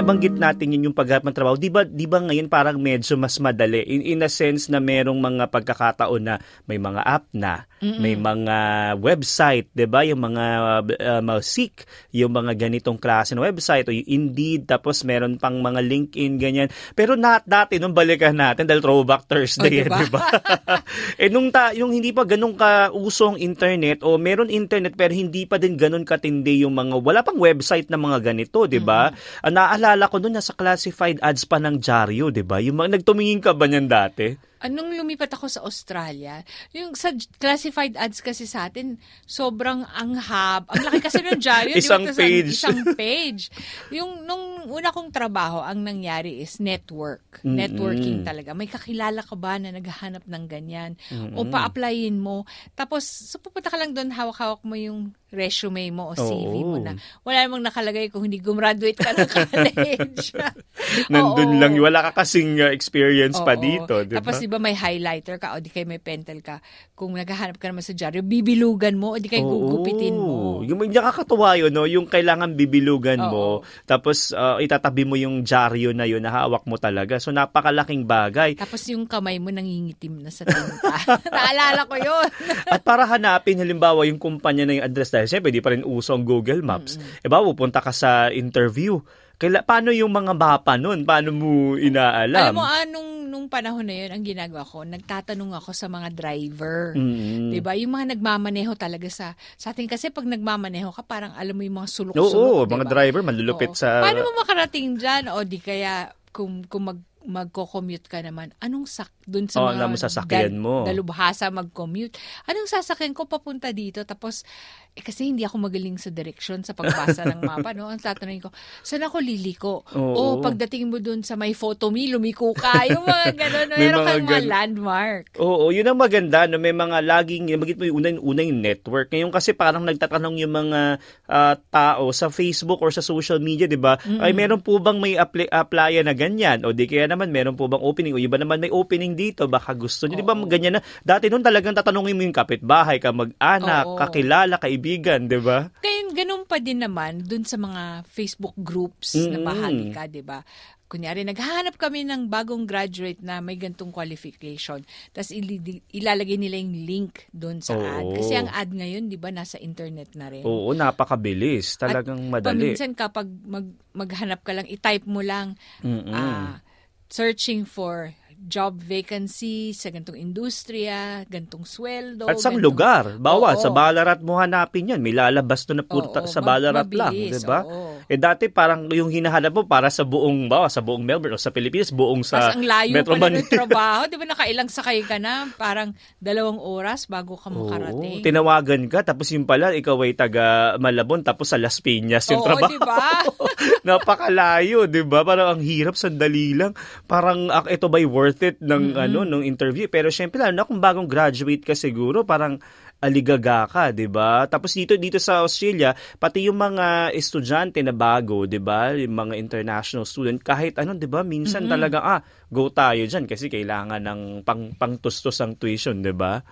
Nabanggit natin yun yung paghahanap ng trabaho, di ba, di ba ngayon parang medyo mas madali in, in a sense na merong mga pagkakataon na may mga app na, Mm-mm. may mga website, di ba? Yung mga uh, mga Seek, yung mga ganitong klase ng website o yung Indeed, tapos meron pang mga LinkedIn, ganyan. Pero not dati, nung balikan natin, dahil throwback Thursday, oh, diba? di ba? eh, nung ta, yung hindi pa ganun ka-usong internet o meron internet pero hindi pa din ganun katindi yung mga, wala pang website na mga ganito, di ba? Mm-hmm. Uh, naalala ko noon nasa classified ads pa ng dyaryo, 'di ba? Yung mga nagtumingin ka ba niyan dati? Anong lumipat ako sa Australia, yung sa classified ads kasi sa atin, sobrang anghab. Ang laki kasi ng dyaryo. isang diba? page. Isang page. Yung nung una kong trabaho, ang nangyari is network. Mm-hmm. Networking talaga. May kakilala ka ba na naghahanap ng ganyan? Mm-hmm. O pa-applyin mo. Tapos, so pupunta ka lang doon, hawak-hawak mo yung resume mo o CV Oo. mo na wala namang nakalagay kung hindi gumraduate ka ng college. Nandun Oo. lang, wala ka kasing uh, experience Oo. pa dito. Diba? Tapos ba may highlighter ka o di kay may pentel ka, kung naghahanap ka naman sa dyaryo, bibilugan mo o di kay gugupitin mo. Yung nakakatuwa yun, no? yung kailangan bibilugan Oo. mo, tapos uh, itatabi mo yung dyaryo na yun, nahawak mo talaga. So napakalaking bagay. Tapos yung kamay mo nangingitim na sa tinta. Naalala ko yun. At para hanapin, halimbawa, yung kumpanya na yung address, dahil siyempre, di pa rin uso ang Google Maps. Mm-hmm. E ba, pupunta ka sa interview. Kaila, paano yung mga mapa nun? Paano mo inaalam? Alam mo, anong nung panahon na yun, ang ginagawa ko, nagtatanong ako sa mga driver. Mm-hmm. 'Di ba? Yung mga nagmamaneho talaga sa sa atin kasi pag nagmamaneho ka, parang alam mo yung mga sulok-sulok, Oo, diba? mga driver malulupit Oo. sa Paano mo makarating diyan o di kaya kung kung mag magko-commute ka naman, anong sak dun sa oh, mga sasakyan dal- mo. dalubhasa mag-commute? Anong sasakyan ko papunta dito? Tapos, eh, kasi hindi ako magaling sa direction sa pagbasa ng mapa, no? Ang tatanungin ko, saan ako liliko? Oo. O pagdating mo dun sa may photo me, lumiko ka. Yung mga gano'n, meron kang mga landmark. Oo, yun ang maganda, no? May mga laging, magit mo yung unang, unang network. Ngayon kasi parang nagtatanong yung mga uh, tao sa Facebook or sa social media, di ba? Mm-hmm. Ay, meron po bang may apply, applyan na ganyan? O di kaya naman meron po bang opening o iba naman may opening dito baka gusto niyo 'di ba ganyan na dati noon talagang tatanungin mo yung kapitbahay ka mag-anak Oo. kakilala kaibigan 'di ba kaya ganun pa din naman dun sa mga Facebook groups mm-hmm. na bahagi ka 'di ba kunyari, naghahanap kami ng bagong graduate na may gantong qualification. Tapos ilalagay nila yung link doon sa Oo. ad. Kasi ang ad ngayon, di ba, nasa internet na rin. Oo, napakabilis. Talagang At madali. Paminsan kapag mag, maghanap ka lang, i-type mo lang, uh, searching for job vacancy sa gantong industriya, gantong sweldo. At sa gantong... lugar. Bawa, oo, sa Ballarat mo hanapin yan. May lalabas to na purta sa Ballarat mabilis, lang. Diba? Oo. Eh dati parang yung hinahanap mo para sa buong, bawa, sa buong Melbourne o sa Pilipinas, buong sa Mas ang layo Metro pala ng trabaho. Di ba nakailang sakay ka na? Parang dalawang oras bago ka makarating. Oo, tinawagan ka, tapos yung pala, ikaw ay taga Malabon, tapos sa Las Piñas yung oo, trabaho. Diba? Napakalayo, di ba? Parang ang hirap, sandali lang. Parang, ah, ito ba'y worth it ng ano ng interview. Pero syempre lalo na kung bagong graduate ka siguro, parang aligaga ka, 'di ba? Tapos dito dito sa Australia, pati yung mga estudyante na bago, 'di ba? Yung mga international student, kahit ano, 'di ba? Minsan mm-hmm. talaga ah, go tayo diyan kasi kailangan ng pang pangtustos ang tuition, 'di ba?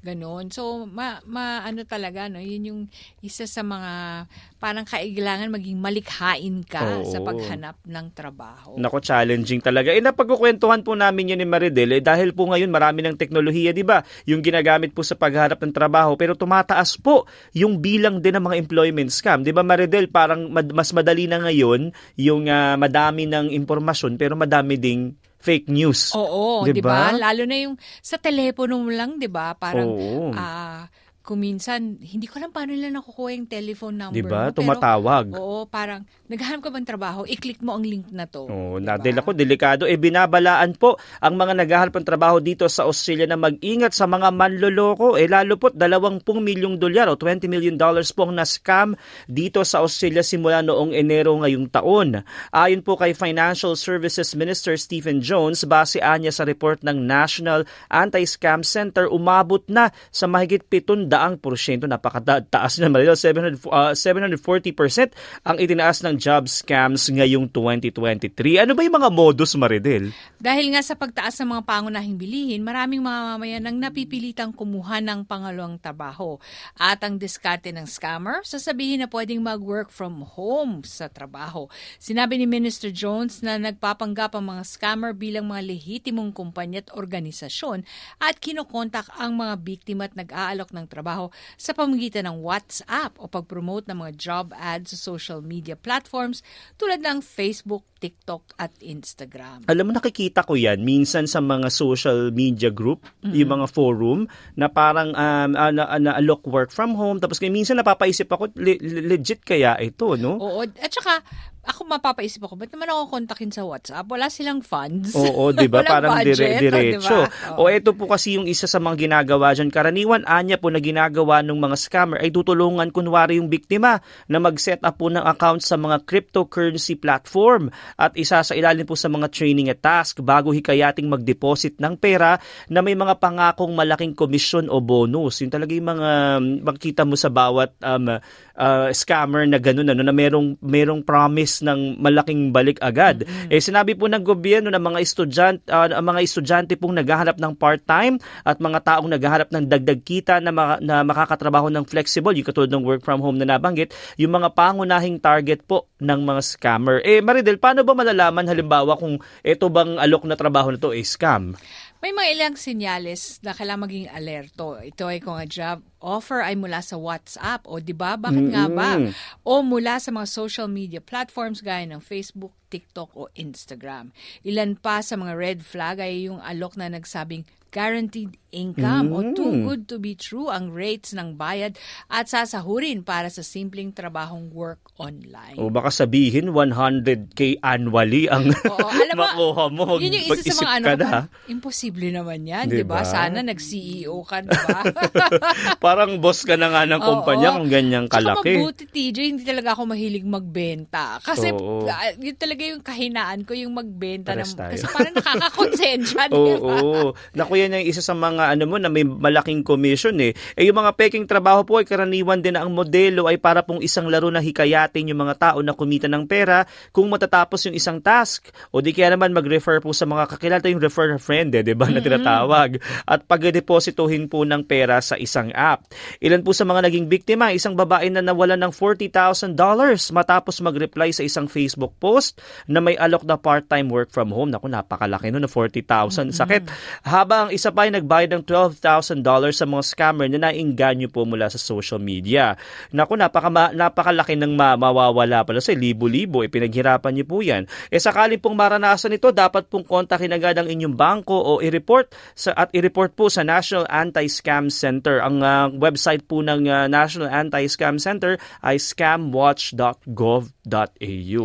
Ganon. So, ma, ma ano talaga, no? Yun yung isa sa mga parang kailangan maging malikhain ka Oo. sa paghanap ng trabaho. Nako, challenging talaga. Eh, napagkukwentuhan po namin yun ni Maridel, eh, dahil po ngayon marami ng teknolohiya, di ba? Yung ginagamit po sa paghanap ng trabaho, pero tumataas po yung bilang din ng mga employment scam. Di ba, Maridel, parang mad- mas madali na ngayon yung uh, madami ng impormasyon, pero madami ding fake news. Oo, 'di ba? Lalo na yung sa telepono mo lang, 'di ba? Parang ah uh, kung minsan, hindi ko alam paano nila nakukuha yung telephone number diba? mo. Tumatawag. Pero, oo, parang naghahanap ka bang trabaho, i-click mo ang link na to. Oo, diba? nadil ako, delikado. E binabalaan po ang mga naghahanap ng trabaho dito sa Australia na mag-ingat sa mga manloloko. E lalo po, 20 milyong dolyar o 20 million dollars po ang na-scam dito sa Australia simula noong Enero ngayong taon. Ayon po kay Financial Services Minister Stephen Jones, base anya sa report ng National Anti-Scam Center, umabot na sa mahigit 700 daang porsyento. Napakataas na Maridel. 700, uh, 740% ang itinaas ng job scams ngayong 2023. Ano ba yung mga modus, Maridel? Dahil nga sa pagtaas ng mga pangunahing bilihin, maraming mga mamayan ang napipilitang kumuha ng pangalawang trabaho. At ang diskarte ng scammer, sasabihin na pwedeng mag-work from home sa trabaho. Sinabi ni Minister Jones na nagpapanggap ang mga scammer bilang mga lehitimong kumpanya at organisasyon at kinokontak ang mga biktima at nag-aalok ng trabaho sa pamamagitan ng WhatsApp o pag-promote ng mga job ads sa social media platforms tulad ng Facebook, TikTok at Instagram. Alam mo, nakikita ko yan minsan sa mga social media group, mm-hmm. yung mga forum, na parang um, uh, na, na, alok work from home. Tapos minsan napapaisip ako, le- legit kaya ito, no? Oo. At saka, ako mapapaisip ako, ba't naman ako kontakin sa WhatsApp? Wala silang funds. Oo, di ba? Parang budget, dire- diretso. Diba? O ito po kasi yung isa sa mga ginagawa dyan. Karaniwan, anya po na ginagawa ng mga scammer ay tutulungan kunwari yung biktima na mag-set up po ng account sa mga cryptocurrency platform at isa sa ilalim po sa mga training at task bago hikayating mag-deposit ng pera na may mga pangakong malaking komisyon o bonus. Yung talaga yung mga makita mo sa bawat um, uh, scammer na gano'n ano, na merong, merong promise promise ng malaking balik agad. Mm-hmm. Eh sinabi po ng gobyerno ng mga estudyante uh, mga estudyante pong naghahanap ng part-time at mga taong naghahanap ng dagdag kita na, ma- na makakatrabaho ng flexible, yung katulad ng work from home na nabanggit, yung mga pangunahing target po ng mga scammer. Eh Maridel, paano ba malalaman halimbawa kung ito bang alok na trabaho na to ay scam? May mga ilang senyales na kailangan maging alerto. Ito ay kung a job offer ay mula sa WhatsApp o 'di ba? Bakit mm-hmm. nga ba? O mula sa mga social media platforms gaya ng Facebook, TikTok o Instagram. Ilan pa sa mga red flag ay yung alok na nagsabing guaranteed income mm. o too good to be true ang rates ng bayad at sasahurin para sa simpleng trabahong work online. O baka sabihin 100k annually ang Oo, alam makuha mo. Yun yung isa sa mga ano, na. imposible naman yan, di ba? Diba? Sana nag-CEO ka, di ba? Parang boss ka na nga ng kumpanya kung ganyang kalaki. Tsaka mabuti, TJ, hindi talaga ako mahilig magbenta. Kasi Oo. Uh, yun talaga yung kahinaan ko, yung magbenta. Ng, kasi parang nakakakonsensya, di ba? Oo. Naku, yan yung isa sa mga ano mo na may malaking commission eh. Eh yung mga peking trabaho po ay karaniwan din na ang modelo ay para pong isang laro na hikayatin yung mga tao na kumita ng pera kung matatapos yung isang task. O di kaya naman mag-refer po sa mga kakilala yung refer a friend eh, di ba, na tinatawag. At pag-depositohin po ng pera sa isang app. Ilan po sa mga naging biktima, isang babae na nawala ng $40,000 matapos mag-reply sa isang Facebook post na may alok na part-time work from home. Naku, napakalaki no, na 40,000. Sakit. Habang ang isa pa ay nagbayad ng $12,000 sa mga scammer na nainganyo po mula sa social media. Naku, napaka, napakalaki ng ma- mawawala pala sa libo-libo. E pinaghirapan niyo po yan. E sakali pong maranasan ito, dapat pong kontakin agad ang inyong bangko o i-report sa, at i-report po sa National Anti-Scam Center. Ang uh, website po ng uh, National Anti-Scam Center ay scamwatch.gov.au.